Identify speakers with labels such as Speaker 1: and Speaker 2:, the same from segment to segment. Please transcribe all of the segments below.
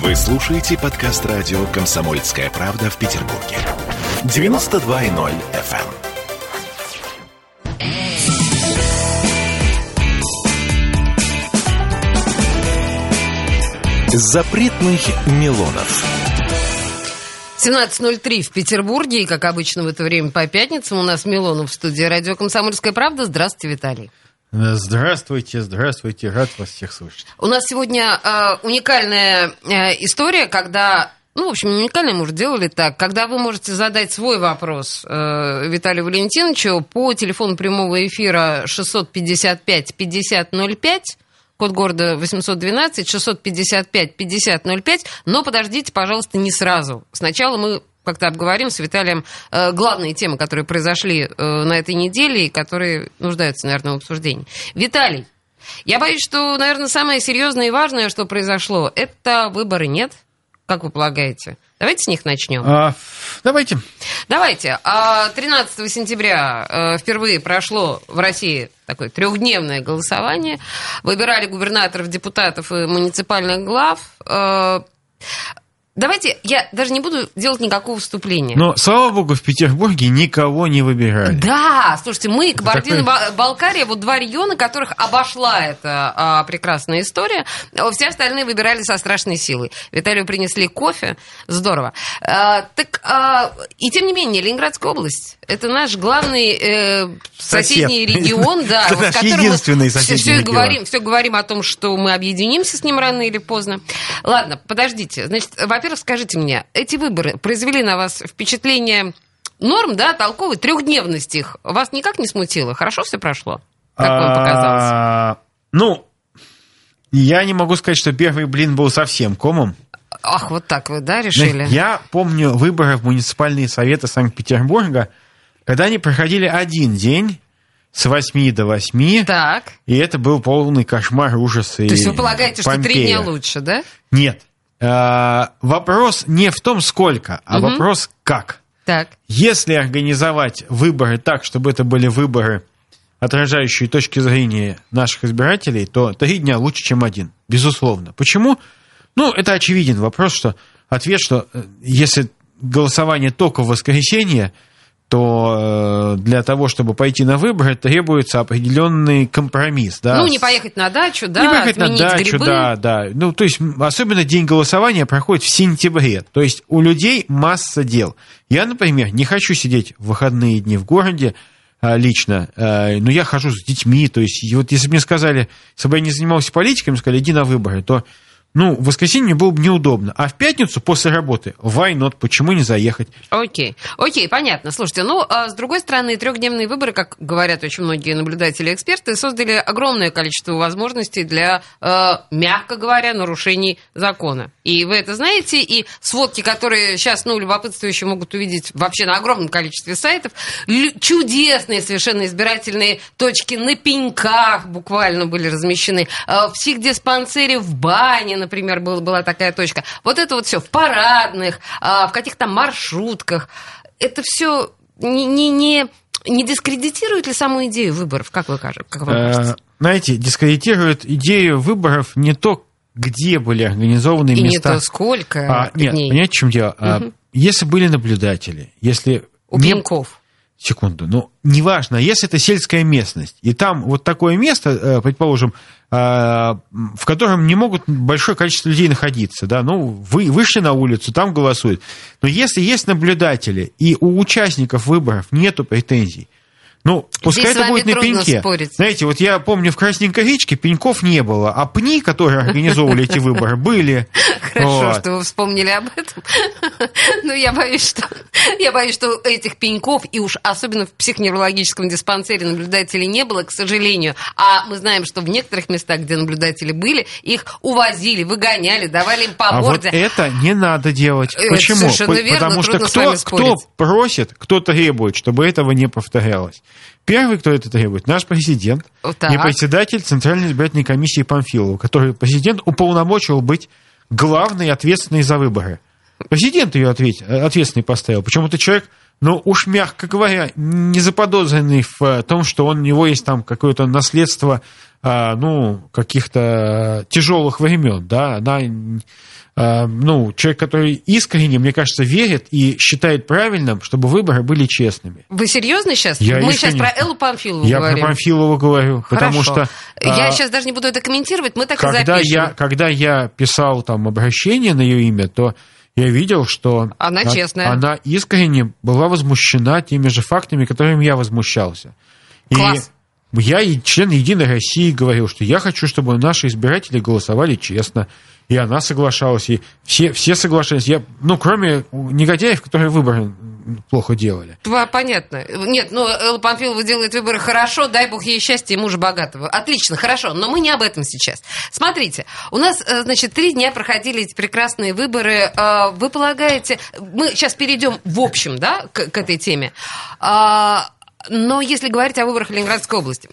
Speaker 1: Вы слушаете подкаст радио «Комсомольская правда» в Петербурге. 92.0 FM. Запретных Милонов.
Speaker 2: 17.03 в Петербурге, и, как обычно, в это время по пятницам у нас Милонов в студии радио «Комсомольская правда». Здравствуйте, Виталий.
Speaker 3: Здравствуйте, здравствуйте, рад вас всех слышать.
Speaker 2: У нас сегодня э, уникальная э, история, когда ну, в общем, уникально мы уже делали так. Когда вы можете задать свой вопрос э, Виталию Валентиновичу по телефону прямого эфира 655-5005, код города 812, 655-5005, но подождите, пожалуйста, не сразу. Сначала мы как-то обговорим с Виталием э, главные темы, которые произошли э, на этой неделе и которые нуждаются, наверное, в обсуждении. Виталий, я боюсь, что, наверное, самое серьезное и важное, что произошло, это выборы нет. Как вы полагаете? Давайте с них начнем.
Speaker 3: А, давайте.
Speaker 2: Давайте. 13 сентября э, впервые прошло в России такое трехдневное голосование. Выбирали губернаторов, депутатов и муниципальных глав. Давайте, я даже не буду делать никакого вступления.
Speaker 3: Но, слава богу, в Петербурге никого не выбирали.
Speaker 2: Да, слушайте, мы, Кабардино-Балкария, вот два региона, которых обошла эта а, прекрасная история, все остальные выбирали со страшной силой. Виталию принесли кофе, здорово. А, так, а, и тем не менее, Ленинградская область, это наш главный э, соседний
Speaker 3: Сосед.
Speaker 2: регион, да,
Speaker 3: Это
Speaker 2: вот,
Speaker 3: наш
Speaker 2: с которым
Speaker 3: единственный
Speaker 2: мы
Speaker 3: соседний
Speaker 2: все,
Speaker 3: регион.
Speaker 2: говорим, все говорим о том, что мы объединимся с ним рано или поздно. Ладно, подождите. Значит, во-первых, скажите мне, эти выборы произвели на вас впечатление норм, да, толковой, трехдневность их? Вас никак не смутило? Хорошо все прошло? Как вам показалось?
Speaker 3: А, Ну, я не могу сказать, что первый блин был совсем комом.
Speaker 2: Ах, вот так вы, да, решили?
Speaker 3: Я помню выборы в муниципальные советы Санкт-Петербурга, когда они проходили один день с 8 до 8,
Speaker 2: Так.
Speaker 3: и это был полный кошмар, ужас и
Speaker 2: То есть вы полагаете, что три
Speaker 3: Помпея.
Speaker 2: дня лучше, да?
Speaker 3: Нет. А, вопрос не в том, сколько, а
Speaker 2: Мгм.
Speaker 3: вопрос как.
Speaker 2: Так.
Speaker 3: Если организовать выборы так, чтобы это были выборы, отражающие точки зрения наших избирателей, то три дня лучше, чем один. Безусловно. Почему? Ну, это очевиден вопрос, что ответ, что э, если голосование только в воскресенье, то э, для того, чтобы пойти на выборы, требуется определенный компромисс. Да,
Speaker 2: ну, не поехать на дачу, да,
Speaker 3: не поехать на дачу,
Speaker 2: грибы.
Speaker 3: да, да. Ну, то есть, особенно день голосования проходит в сентябре. То есть, у людей масса дел. Я, например, не хочу сидеть в выходные дни в городе а, лично, а, но я хожу с детьми. То есть, и вот если бы мне сказали, если бы я не занимался политикой, мне сказали, иди на выборы, то ну, в воскресенье было бы неудобно. А в пятницу после работы, why not, почему не заехать?
Speaker 2: Окей, окей, понятно. Слушайте, ну, а с другой стороны, трехдневные выборы, как говорят очень многие наблюдатели и эксперты, создали огромное количество возможностей для, э, мягко говоря, нарушений закона. И вы это знаете, и сводки, которые сейчас, ну, любопытствующие могут увидеть вообще на огромном количестве сайтов, чудесные совершенно избирательные точки на пеньках буквально были размещены, Э, в психдиспансере в бане, например, был- была такая точка. Вот это вот все в парадных, а, в каких-то маршрутках. Это все не, не, не, не дискредитирует ли саму идею выборов, как вы, кажете, как вы
Speaker 3: Э,
Speaker 2: кажется?
Speaker 3: знаете, дискредитирует идею выборов не то, где были организованы
Speaker 2: И не
Speaker 3: места.
Speaker 2: то сколько
Speaker 3: А, нет,
Speaker 2: дней
Speaker 3: понимаете, в чем дело?
Speaker 2: Мгм.
Speaker 3: если были наблюдатели, если...
Speaker 2: у
Speaker 3: не-
Speaker 2: пеньков.
Speaker 3: Секунду, ну, неважно, если это сельская местность, и там вот такое место, э, предположим, в котором не могут большое количество людей находиться, да, ну, вы вышли на улицу, там голосуют. Но если есть наблюдатели, и у участников выборов нету претензий, ну, пускай
Speaker 2: Здесь
Speaker 3: это будет на пеньке.
Speaker 2: спорить.
Speaker 3: Знаете, вот я помню, в Красненькой речке пеньков не было, а пни, которые организовывали эти выборы, были.
Speaker 2: Хорошо, что вы вспомнили об этом. Но я боюсь, что я боюсь, что этих пеньков, и уж особенно в психоневрологическом диспансере наблюдателей не было, к сожалению. А мы знаем, что в некоторых местах, где наблюдатели были, их увозили, выгоняли, давали им по
Speaker 3: А вот
Speaker 2: морде.
Speaker 3: это не надо делать. Почему?
Speaker 2: совершенно
Speaker 3: По-
Speaker 2: верно,
Speaker 3: Потому что кто, кто просит, кто требует, чтобы этого не повторялось. Первый, кто это требует, наш президент
Speaker 2: Так.
Speaker 3: и председатель Центральной избирательной комиссии Памфилова, который президент уполномочил быть главной ответственной за выборы. Президент ее ответь, ответственный поставил. Причем это человек, ну уж мягко говоря, не заподозренный в том, что он, у него есть там какое-то наследство а, ну, каких-то тяжелых времен, да, она, ну, человек, который искренне, мне кажется, верит и считает правильным, чтобы выборы были честными.
Speaker 2: Вы серьезно сейчас?
Speaker 3: Я
Speaker 2: Мы сейчас про Эллу Памфилову
Speaker 3: я
Speaker 2: говорим.
Speaker 3: Я про Памфилову говорю,
Speaker 2: Хорошо.
Speaker 3: потому что...
Speaker 2: Я
Speaker 3: а,
Speaker 2: сейчас даже не буду это комментировать, мы так
Speaker 3: когда
Speaker 2: и запишем.
Speaker 3: Я, когда я писал там обращение на ее имя, то я видел, что
Speaker 2: она, честная.
Speaker 3: она искренне была возмущена теми же фактами, которыми я возмущался.
Speaker 2: Класс.
Speaker 3: И я и член Единой России говорил, что я хочу, чтобы наши избиратели голосовали честно. И она соглашалась, и все, все соглашались. Я, ну, кроме негодяев, которые выборы плохо делали.
Speaker 2: Понятно. Нет, ну, Элла Памфилова делает выборы хорошо, дай бог ей счастья и мужа богатого. Отлично, хорошо, но мы не об этом сейчас. Смотрите, у нас, значит, три дня проходили эти прекрасные выборы. Вы полагаете, мы сейчас перейдем в общем, да, к, к этой теме. Но если говорить о выборах Ленинградской области,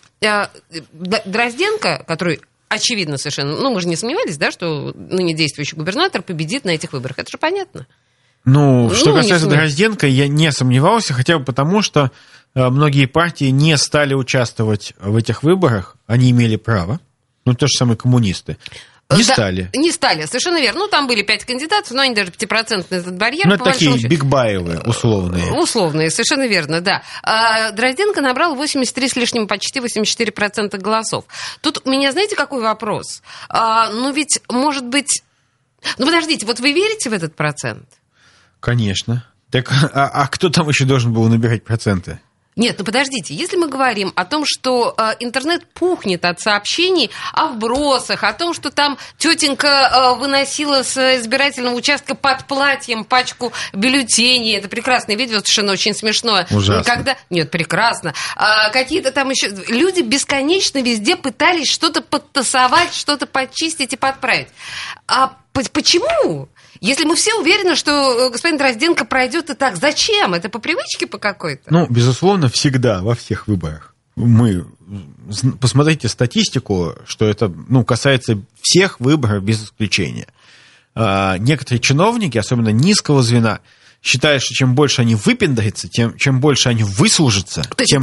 Speaker 2: Дрозденко, который очевидно совершенно, ну, мы же не сомневались, да, что ныне действующий губернатор победит на этих выборах. Это же понятно.
Speaker 3: Ну, что ну, касается Дрозденко, я не сомневался, хотя бы потому, что многие партии не стали участвовать в этих выборах, они имели право, ну, то же самое коммунисты. Не да, стали.
Speaker 2: Не стали, совершенно верно. Ну, там были пять кандидатов, но они даже пятипроцентный этот барьер.
Speaker 3: Ну, это такие бигбаевые, условные.
Speaker 2: Условные, совершенно верно, да. А Дрозденко набрал 83 с лишним, почти 84% голосов. Тут у меня, знаете, какой вопрос? А, ну, ведь, может быть... Ну, подождите, вот вы верите в этот процент?
Speaker 3: Конечно. Так, а, а кто там еще должен был набирать проценты?
Speaker 2: Нет, ну подождите, если мы говорим о том, что э, интернет пухнет от сообщений о вбросах, о том, что там тетенька э, выносила с избирательного участка под платьем пачку бюллетеней, это прекрасное видео, совершенно очень смешное.
Speaker 3: Ужасно.
Speaker 2: Когда... Нет, прекрасно. А, какие-то там еще... Люди бесконечно везде пытались что-то подтасовать, что-то почистить и подправить. А почему? Если мы все уверены, что э, господин Дрозденко пройдет и так, зачем? Это по привычке по какой-то?
Speaker 3: Ну, безусловно, всегда во всех выборах. Мы посмотрите статистику, что это ну, касается всех выборов без исключения. А, некоторые чиновники, особенно низкого звена, считают, что чем больше они выпендрятся, тем чем больше они выслужатся,
Speaker 2: То
Speaker 3: тем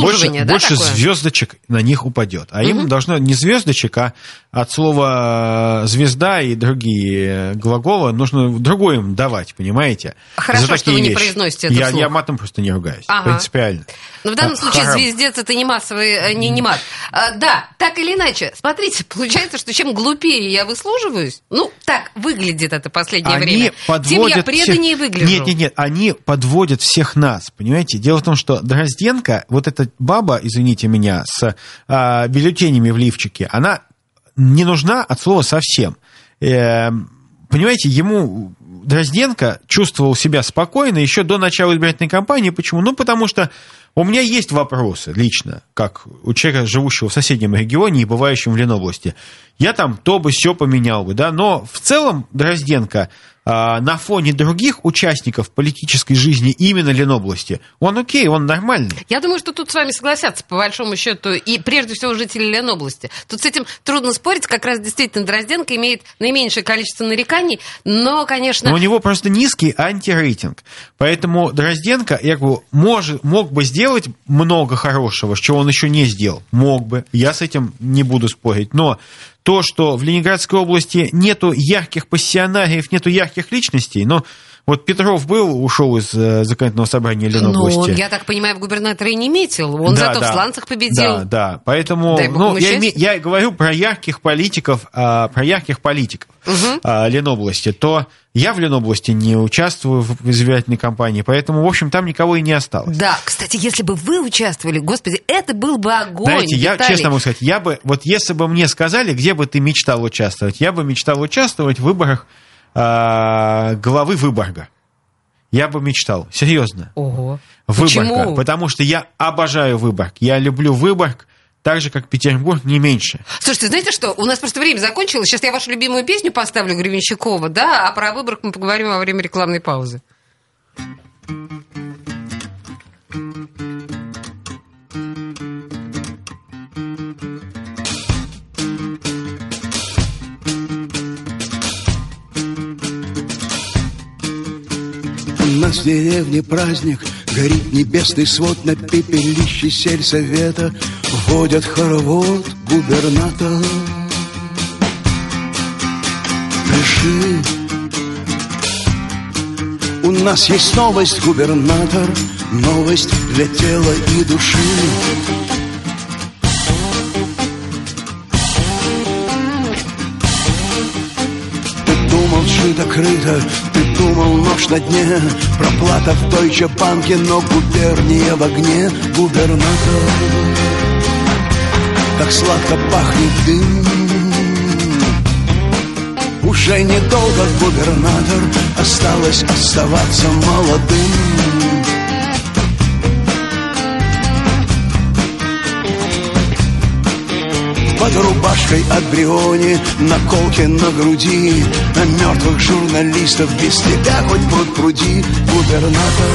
Speaker 3: больше,
Speaker 2: да,
Speaker 3: больше
Speaker 2: такое?
Speaker 3: звездочек на них упадет. А угу. им должно не звездочек, а от слова звезда и другие глаголы нужно другое им давать, понимаете?
Speaker 2: Хорошо,
Speaker 3: За
Speaker 2: что вы
Speaker 3: вещи.
Speaker 2: не произносите это
Speaker 3: я,
Speaker 2: вслух.
Speaker 3: я матом просто не ругаюсь,
Speaker 2: ага.
Speaker 3: принципиально.
Speaker 2: Но в данном
Speaker 3: а,
Speaker 2: случае
Speaker 3: харам.
Speaker 2: звездец это не массовый, э, не, не мат. А, да, так или иначе, смотрите, получается, что чем глупее я выслуживаюсь, ну, так выглядит это последнее
Speaker 3: они
Speaker 2: время, тем я преданнее
Speaker 3: всех...
Speaker 2: выгляжу.
Speaker 3: Нет, нет, нет, они подводят всех нас, понимаете? Дело в том, что Дрозденко, вот эта баба, извините меня, с а, бюллетенями в лифчике, она не нужна от слова совсем. Э, понимаете, ему Дрозденко чувствовал себя спокойно еще до начала избирательной кампании. Почему? Ну, потому что у меня есть вопросы лично, как у человека, живущего в соседнем регионе и бывающем в Ленобласти. Я там то бы, все поменял бы, да, но в целом Дрозденко на фоне других участников политической жизни именно Ленобласти, он окей, он нормальный.
Speaker 2: Я думаю, что тут с вами согласятся, по большому счету, и прежде всего жители Ленобласти. Тут с этим трудно спорить, как раз действительно Дрозденко имеет наименьшее количество нареканий, но, конечно...
Speaker 3: Но у него просто низкий антирейтинг. Поэтому Дрозденко, я говорю, может, мог бы сделать много хорошего, чего он еще не сделал. Мог бы. Я с этим не буду спорить. Но то, что в Ленинградской области нету ярких пассионариев, нету ярких личностей, но вот Петров был, ушел из э, законодательного собрания Ленобласти.
Speaker 2: Ну, я так понимаю, в губернатора и не метил. Он
Speaker 3: да,
Speaker 2: зато
Speaker 3: да,
Speaker 2: в сланцах победил.
Speaker 3: Да, да. Поэтому
Speaker 2: Дай
Speaker 3: ну, я,
Speaker 2: счастья.
Speaker 3: я говорю про ярких политиков, а, про ярких политиков
Speaker 2: Мгм.
Speaker 3: а, Ленобласти, то я в Ленобласти не участвую в избирательной кампании, поэтому, в общем, там никого и не осталось.
Speaker 2: Да, кстати, если бы вы участвовали, господи, это был бы огонь.
Speaker 3: Знаете, я
Speaker 2: Виталий.
Speaker 3: честно могу сказать, я бы, вот если бы мне сказали, где бы ты мечтал участвовать, я бы мечтал участвовать в выборах а, главы Выборга. Я бы мечтал, серьезно.
Speaker 2: Ого.
Speaker 3: Выборга,
Speaker 2: Почему?
Speaker 3: потому что я обожаю Выборг. Я люблю Выборг так же, как Петербург, не меньше.
Speaker 2: Слушайте, знаете что? У нас просто время закончилось. Сейчас я вашу любимую песню поставлю Гребенщикова, да, а про выборах мы поговорим во время рекламной паузы.
Speaker 4: Нас в деревне праздник. Горит небесный свод на пепелище сельсовета. Водят хоровод губернатор. Пиши У нас есть новость, губернатор. Новость для тела и души думал, шито-крыто Ты думал, нож на дне. Проплата в той же банке Но губерния в огне. Губернатор Как сладко пахнет дым. Уже недолго губернатор Осталось оставаться молодым Под рубашкой от Бриони, наколки на груди На мертвых журналистов без тебя хоть пруд пруди Губернатор,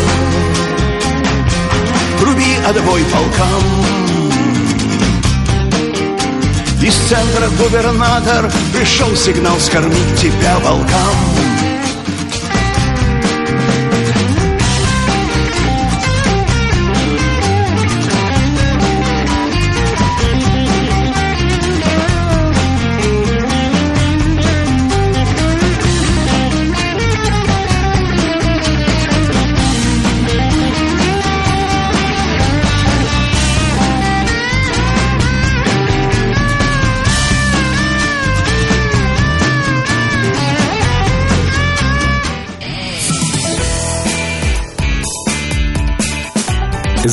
Speaker 4: труби отбой полкам. Из центра губернатор Пришел сигнал скормить тебя волкам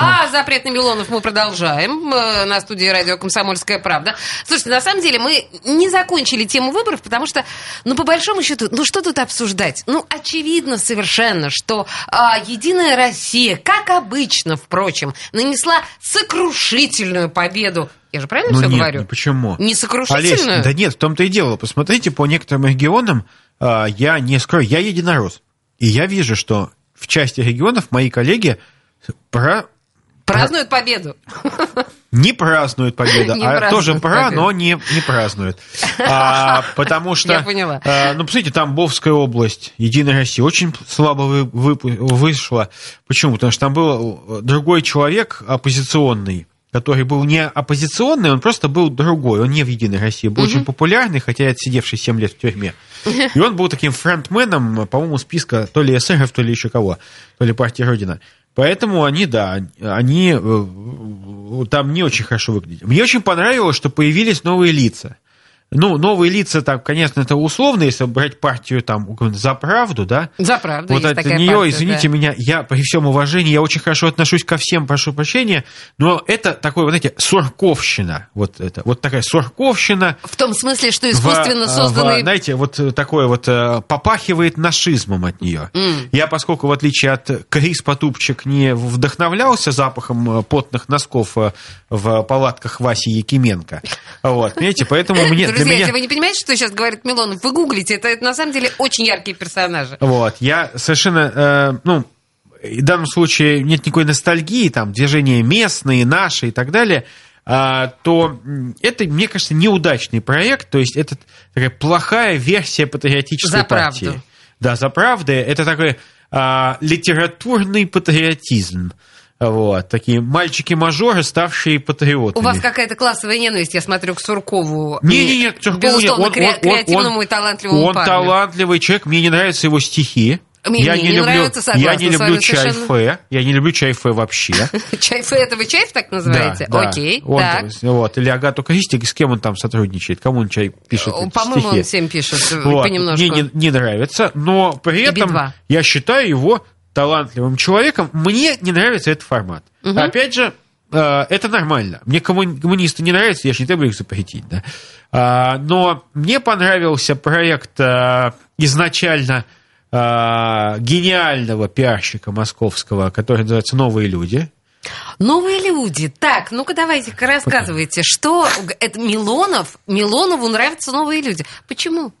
Speaker 2: А запретный Милонов мы продолжаем э, на студии радио «Комсомольская правда». Слушайте, на самом деле мы не закончили тему выборов, потому что, ну, по большому счету, ну, что тут обсуждать? Ну, очевидно совершенно, что а, «Единая Россия», как обычно, впрочем, нанесла сокрушительную победу я же правильно
Speaker 3: ну,
Speaker 2: все
Speaker 3: нет,
Speaker 2: говорю?
Speaker 3: Ну, почему?
Speaker 2: Не сокрушительную?
Speaker 3: Олесь, да нет, в том-то и дело. Посмотрите, по некоторым регионам а, я не скрою, я единорос. И я вижу, что в части регионов мои коллеги про
Speaker 2: Празднуют победу.
Speaker 3: Не празднуют победу,
Speaker 2: не
Speaker 3: а
Speaker 2: празднуют
Speaker 3: тоже пора,
Speaker 2: победу.
Speaker 3: но не, не празднуют. А, потому что,
Speaker 2: Я поняла.
Speaker 3: А, ну, посмотрите, там Бовская область, Единая Россия, очень слабо вы, вы, вышла. Почему? Потому что там был другой человек оппозиционный, который был не оппозиционный, он просто был другой, он не в Единой России, был очень популярный, хотя и отсидевший 7 лет в тюрьме. И он был таким фронтменом, по-моему, списка то ли эсеров, то ли еще кого, то ли партии Родина. Поэтому они, да, они э, там не очень хорошо выглядят. Мне очень понравилось, что появились новые лица. Ну, новые лица, там, конечно, это условно, если брать партию там за правду, да.
Speaker 2: За правду.
Speaker 3: Вот от нее,
Speaker 2: партия,
Speaker 3: извините
Speaker 2: да.
Speaker 3: меня, я при всем уважении, я очень хорошо отношусь ко всем, прошу прощения, но это такое, вот знаете, сурковщина. Вот это, вот такая сурковщина.
Speaker 2: В том смысле, что
Speaker 3: в-
Speaker 2: искусственно
Speaker 3: в-
Speaker 2: созданный...
Speaker 3: знаете, вот такое вот э, попахивает нашизмом от нее.
Speaker 2: М.
Speaker 3: Я, поскольку, в отличие от Крис Потупчик, не вдохновлялся запахом э, потных носков э, в палатках Васи Якименко, вот, понимаете, поэтому мне,
Speaker 2: Друзья,
Speaker 3: меня...
Speaker 2: если вы не понимаете, что сейчас говорит Милонов, вы гуглите, это, это на самом деле очень яркие персонажи.
Speaker 3: Вот, я совершенно, э, ну, в данном случае нет никакой ностальгии, там, движения местные, наши и так далее, а, то это, мне кажется, неудачный проект, то есть это такая плохая версия патриотической
Speaker 2: За правду.
Speaker 3: партии. Да, за правду. Это такой а, литературный патриотизм. Вот, такие мальчики-мажоры, ставшие патриотами.
Speaker 2: У вас какая-то классовая ненависть, я смотрю, к Суркову.
Speaker 3: Не, не, нет, Суркову нет. Он-
Speaker 2: кре-
Speaker 3: он- он-
Speaker 2: креативному и талантливому
Speaker 3: Он
Speaker 2: парню.
Speaker 3: талантливый человек, мне не нравятся его стихи.
Speaker 2: Мне
Speaker 3: я
Speaker 2: не
Speaker 3: не, люблю,
Speaker 2: нравится, согласна
Speaker 3: я не люблю чай
Speaker 2: совершенно.
Speaker 3: фе, я не люблю чай фе вообще.
Speaker 2: Чайфе, это вы чайф так называете?
Speaker 3: Да.
Speaker 2: Окей,
Speaker 3: Он,
Speaker 2: так.
Speaker 3: Вот, или Агату Кристи, с кем он там сотрудничает, кому он чай пишет
Speaker 2: По-моему, он всем пишет э,
Speaker 3: Вот.
Speaker 2: понемножку.
Speaker 3: Мне не, не нравится, но при этом
Speaker 2: Би-2.
Speaker 3: я считаю его талантливым человеком. Мне не нравится этот формат. Опять же, э, это нормально. Мне коммуни- коммунисты не нравятся, я же не требую их запретить. Да? А, но мне понравился проект э, изначально э, гениального пиарщика московского, который называется «Новые люди».
Speaker 2: Новые люди. Так, ну-ка давайте-ка рассказывайте, что это Милонов, Милонову нравятся новые люди. Почему?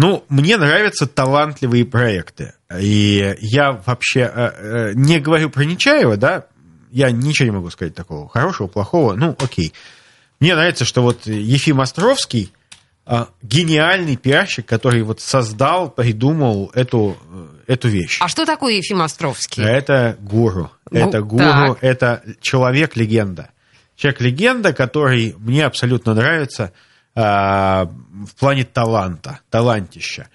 Speaker 3: Ну, мне нравятся талантливые проекты. И я вообще э, э, не говорю про Нечаева, да, я ничего не могу сказать такого хорошего, плохого, ну, окей. Мне нравится, что вот Ефим Островский э, гениальный пиарщик, который вот создал, придумал эту, эту вещь.
Speaker 2: А что такое Ефим Островский?
Speaker 3: Это гуру.
Speaker 2: Гу-
Speaker 3: Это гуру,
Speaker 2: так.
Speaker 3: это человек-легенда. Человек-легенда, который мне абсолютно нравится в плане таланта, талантища.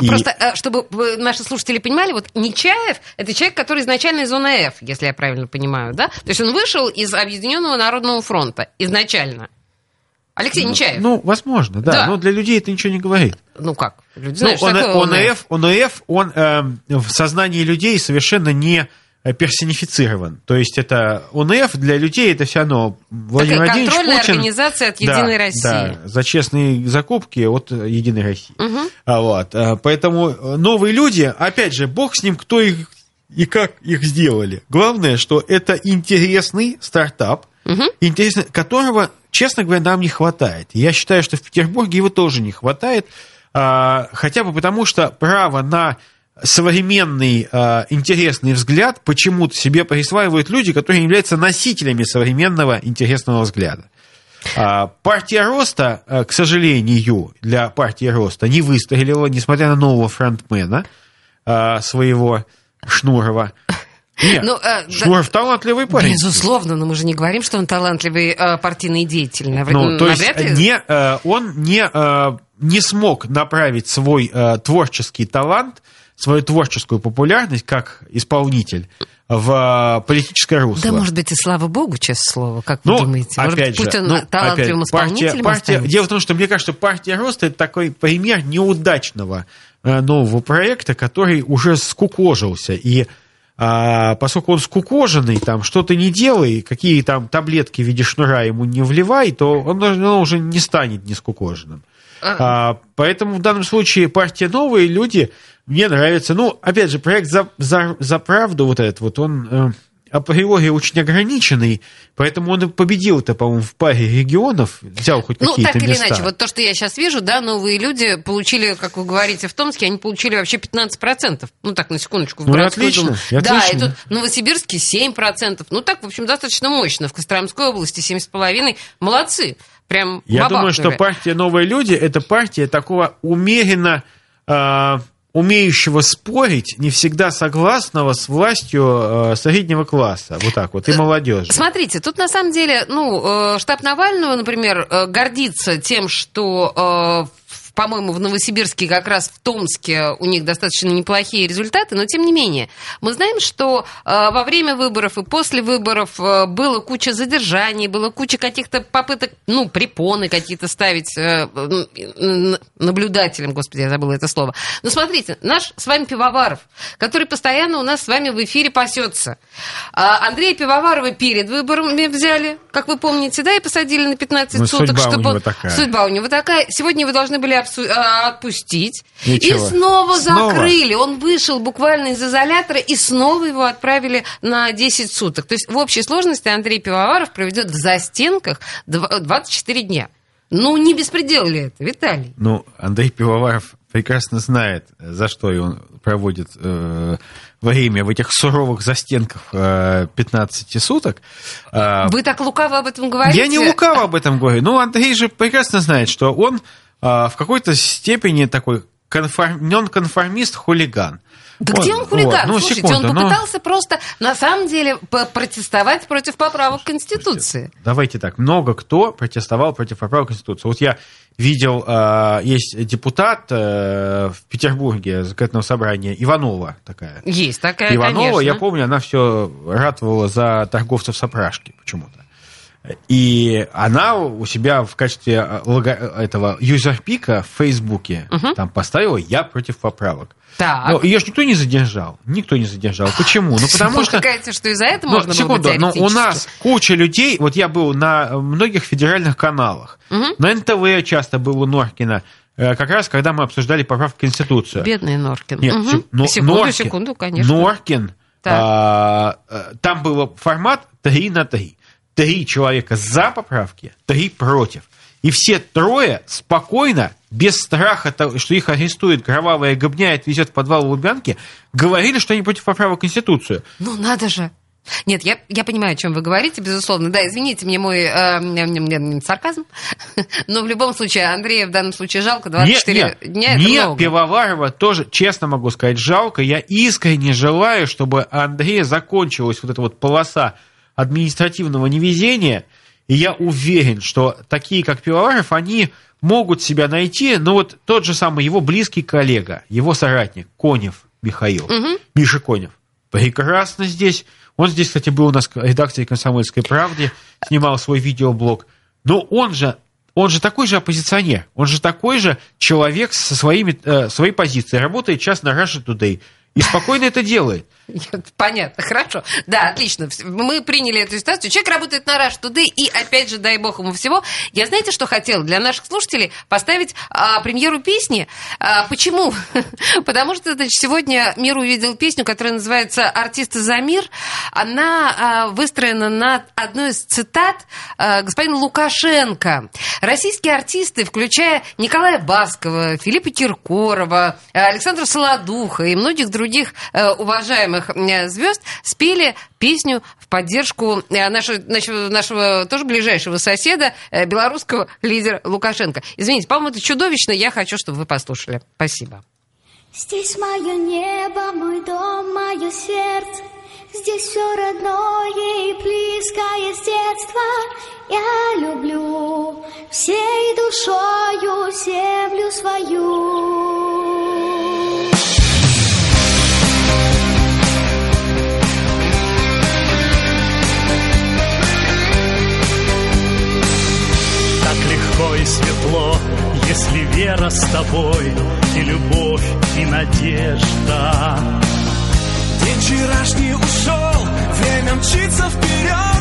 Speaker 3: И-
Speaker 2: Просто, э, чтобы э, наши слушатели понимали, вот Нечаев – это человек, который изначально из F, если я правильно понимаю, да? То есть он вышел из Объединенного Народного фронта изначально. Алексей Нечаев.
Speaker 3: Ну, возможно, да.
Speaker 2: Да.
Speaker 3: Но для людей это ничего не говорит.
Speaker 2: Ну как? Люди
Speaker 3: Ну,
Speaker 2: что
Speaker 3: он,
Speaker 2: такое
Speaker 3: он,
Speaker 2: ОНФ.
Speaker 3: ОНФ, ОНФ, он эм, в сознании людей совершенно не э, персонифицирован. То есть это ОНФ для людей это все равно Владимир
Speaker 2: Такая
Speaker 3: Владимирович
Speaker 2: контрольная
Speaker 3: Путин.
Speaker 2: организация от
Speaker 3: Да,
Speaker 2: Единой России.
Speaker 3: Да, за честные закупки от э, Единой России. А Вот. а, Поэтому э, новые люди, опять же, бог с ним, кто их и как их сделали. Главное, что это интересный стартап, интересный, которого, честно говоря, нам не хватает. Я считаю, что в Петербурге его тоже не хватает, а, хотя бы потому, что право на современный а, интересный взгляд почему-то себе присваивают люди, которые являются носителями современного интересного взгляда. А, Партия Роста, а, к сожалению, для партии Роста не выстрелила, несмотря на нового фронтмена а, своего Шнурова. Нет,
Speaker 2: Ну, э, да-
Speaker 3: Шнуров талантливый парень.
Speaker 2: Безусловно, но мы же не говорим, что он талантливый э, партийный деятель. Навр-
Speaker 3: Ну, то есть
Speaker 2: ли.
Speaker 3: не, э, он не, э, не смог направить свой э, творческий талант, свою творческую популярность как исполнитель в э, политическое русло.
Speaker 2: Да, может быть, и слава богу, честное слово, как вы
Speaker 3: Ну,
Speaker 2: думаете? Может
Speaker 3: опять
Speaker 2: быть,
Speaker 3: же,
Speaker 2: Путин
Speaker 3: ну,
Speaker 2: талантливым
Speaker 3: опять, партия-
Speaker 2: исполнителем
Speaker 3: партия-
Speaker 2: останется?
Speaker 3: Дело в том, что мне кажется, партия роста это такой пример неудачного э, нового проекта, который уже скукожился. И а, поскольку он скукоженный, там что-то не делай, какие там таблетки в виде шнура ему не вливай, то он ну, уже не станет не скукоженным. А, поэтому в данном случае партия новые люди мне нравится. Ну, опять же, проект за, за, за правду вот этот вот, он э, априори очень ограниченный, поэтому он и победил-то, по-моему, в паре регионов, взял хоть
Speaker 2: Ну,
Speaker 3: какие-то
Speaker 2: так или
Speaker 3: места.
Speaker 2: иначе, вот то, что я сейчас вижу, да, новые люди получили, как вы говорите, в Томске, они получили вообще 15%. Ну, так, на секундочку, в
Speaker 3: Ну, и
Speaker 2: городскую
Speaker 3: отлично,
Speaker 2: думу.
Speaker 3: и
Speaker 2: Да, и
Speaker 3: отлично.
Speaker 2: тут в Новосибирске 7%. Ну, так, в общем, достаточно мощно. В Костромской области 7,5%. Молодцы. Прям
Speaker 3: Я думаю, что партия «Новые люди» — это партия такого умеренно э, умеющего спорить, не всегда согласного с властью э, среднего класса, вот так вот, и молодежи.
Speaker 2: Смотрите, тут на самом деле, ну, э, штаб Навального, например, э, гордится тем, что, э, по-моему, в Новосибирске, как раз в Томске у них достаточно неплохие результаты, но тем не менее, мы знаем, что э, во время выборов и после выборов э, было куча задержаний, было куча каких-то попыток, ну, препоны какие-то ставить э, наблюдателям, господи, я забыла это слово. Но смотрите, наш с вами Пивоваров, который постоянно у нас с вами в эфире пасется. А Андрея Пивоварова перед выборами взяли, как вы помните, да, и посадили на 15
Speaker 3: Ну,
Speaker 2: суток,
Speaker 3: судьба у
Speaker 2: чтобы
Speaker 3: него
Speaker 2: он-
Speaker 3: такая.
Speaker 2: Судьба у него такая. Сегодня его должны были отпустить.
Speaker 3: И
Speaker 2: И, снова
Speaker 3: Снова?
Speaker 2: закрыли. Он вышел буквально из изолятора, и снова его отправили на 10 суток. То есть в общей сложности Андрей Пивоваров проведет в застенках дв- 24 дня. Ну, не беспредел ли это, Виталий?
Speaker 3: Ну, Андрей Пивоваров прекрасно знает, за что он проводит э, время в этих суровых застенках э, 15 суток. А,
Speaker 2: Вы так лукаво об этом говорите?
Speaker 3: Я не лукаво об этом говорю. Ну, Андрей же прекрасно знает, что он а, в какой-то степени такой конформ... нонконформист-хулиган.
Speaker 2: Да
Speaker 3: Вот,
Speaker 2: где он хулиган?
Speaker 3: вот. Ну,
Speaker 2: Слушайте,
Speaker 3: секунду,
Speaker 2: он
Speaker 3: ну,
Speaker 2: попытался просто, на самом деле, протестовать против поправок Конституции.
Speaker 3: Давайте так, много кто протестовал против поправок Конституции. Вот я видел, э, есть депутат э, в Петербурге законодательного собрания Иванова такая.
Speaker 2: Есть такая,
Speaker 3: Иванова,
Speaker 2: конечно.
Speaker 3: я помню, она все ратовала за торговцев с опрашки почему-то. И она у себя в качестве э, лого- этого юзерпика в Фейсбуке там поставила «Я против поправок».
Speaker 2: Так.
Speaker 3: Но ее же никто не задержал. Никто не задержал. Почему? Ну, потому что...
Speaker 2: считаете, что из-за этого
Speaker 3: Ну,
Speaker 2: можно
Speaker 3: секунду,
Speaker 2: было бы
Speaker 3: но у нас куча людей, вот я был на многих федеральных каналах, на НТВ часто был у Норкина, э, как раз когда мы обсуждали поправки в Конституцию.
Speaker 2: Бедный Норкин.
Speaker 3: Нет, сек- но-
Speaker 2: секунду,
Speaker 3: Норкин,
Speaker 2: секунду, конечно.
Speaker 3: Норкин,
Speaker 2: Так.
Speaker 3: а, э, там был формат 3 на 3. Три человека за поправки, три против. И все трое спокойно, без страха, того, что их арестует кровавая гобня и отвезет в подвал Лубянки, говорили, что они против поправок в Конституцию.
Speaker 2: Ну, надо же. Нет, я, я понимаю, о чем вы говорите, безусловно. Да, извините мне мой э, сарказм. Но в любом случае, Андрея в данном случае жалко. 24
Speaker 3: Нет, нет,
Speaker 2: дня это
Speaker 3: мне
Speaker 2: много.
Speaker 3: Пивоварова тоже, честно могу сказать, жалко. Я искренне желаю, чтобы Андрея закончилась вот эта вот полоса административного невезения. И я уверен, что такие, как Пивоваров, они могут себя найти. Но вот тот же самый его близкий коллега, его соратник Конев Михаил, Миша Конев, прекрасно здесь. Он здесь, кстати, был у нас в редакции «Комсомольской правды», снимал свой видеоблог. Но он же он же такой же оппозиционер, он же такой же человек со своими, э, своей позицией, работает сейчас на Russia Today и спокойно это делает.
Speaker 2: Понятно, хорошо. Да, отлично. Мы приняли эту ситуацию. Человек работает на Rush Today, и опять же, дай бог ему всего. Я знаете, что хотела для наших слушателей поставить а, премьеру песни. А, почему? Потому что значит, сегодня мир увидел песню, которая называется «Артисты за мир». Она а, выстроена на одной из цитат а, господина Лукашенко. Российские артисты, включая Николая Баскова, Филиппа Киркорова, Александра Солодуха и многих других э, уважаемых звезд, спели песню в поддержку э, нашего, нашего, нашего тоже ближайшего соседа, э, белорусского лидера Лукашенко. Извините, по-моему, это чудовищно. Я хочу, чтобы вы послушали. Спасибо.
Speaker 5: Здесь мое небо, мой дом, мое сердце. Здесь все родное и близкое с детства. Я люблю всей душою землю свою.
Speaker 6: Если вера с тобой, и любовь, и надежда.
Speaker 7: День вчерашний ушел, время мчится вперед,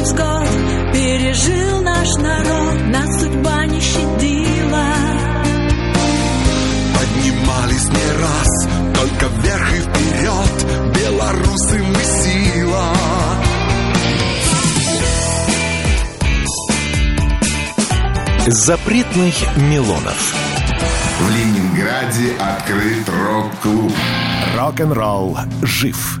Speaker 5: невзгод пережил наш народ, нас судьба не щадила.
Speaker 4: Поднимались не раз, только вверх и вперед, белорусы мы сила.
Speaker 1: Запретных Милонов.
Speaker 8: В Ленинграде открыт рок-клуб.
Speaker 1: Рок-н-ролл жив.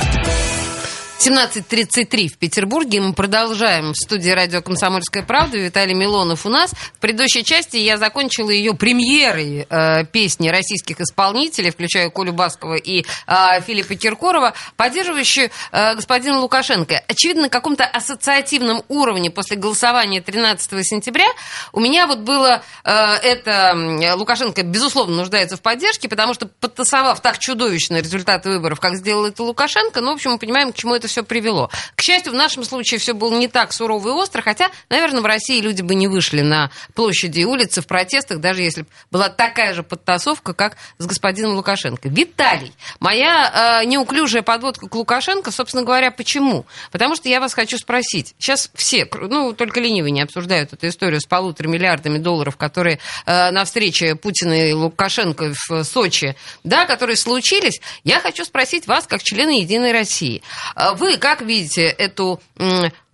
Speaker 2: 17.33 в Петербурге. Мы продолжаем в студии радио «Комсомольская правда». Виталий Милонов у нас. В предыдущей части я закончила ее премьерой э, песни российских исполнителей, включая Колю Баскова и э, Филиппа Киркорова, поддерживающую э, господина Лукашенко. Очевидно, на каком-то ассоциативном уровне после голосования 13 сентября у меня вот было э, это... Лукашенко, безусловно, нуждается в поддержке, потому что, подтасовав так чудовищно результаты выборов, как сделал это Лукашенко, ну, в общем, мы понимаем, к чему это все привело. К счастью, в нашем случае все было не так сурово и остро, хотя, наверное, в России люди бы не вышли на площади и улицы в протестах, даже если бы была такая же подтасовка, как с господином Лукашенко. Виталий, моя э, неуклюжая подводка к Лукашенко, собственно говоря, почему? Потому что я вас хочу спросить. Сейчас все, ну, только ленивые не обсуждают эту историю с полутора миллиардами долларов, которые э, на встрече Путина и Лукашенко в Сочи, да, которые случились. Я хочу спросить вас, как члена Единой России. Э, вы как видите эту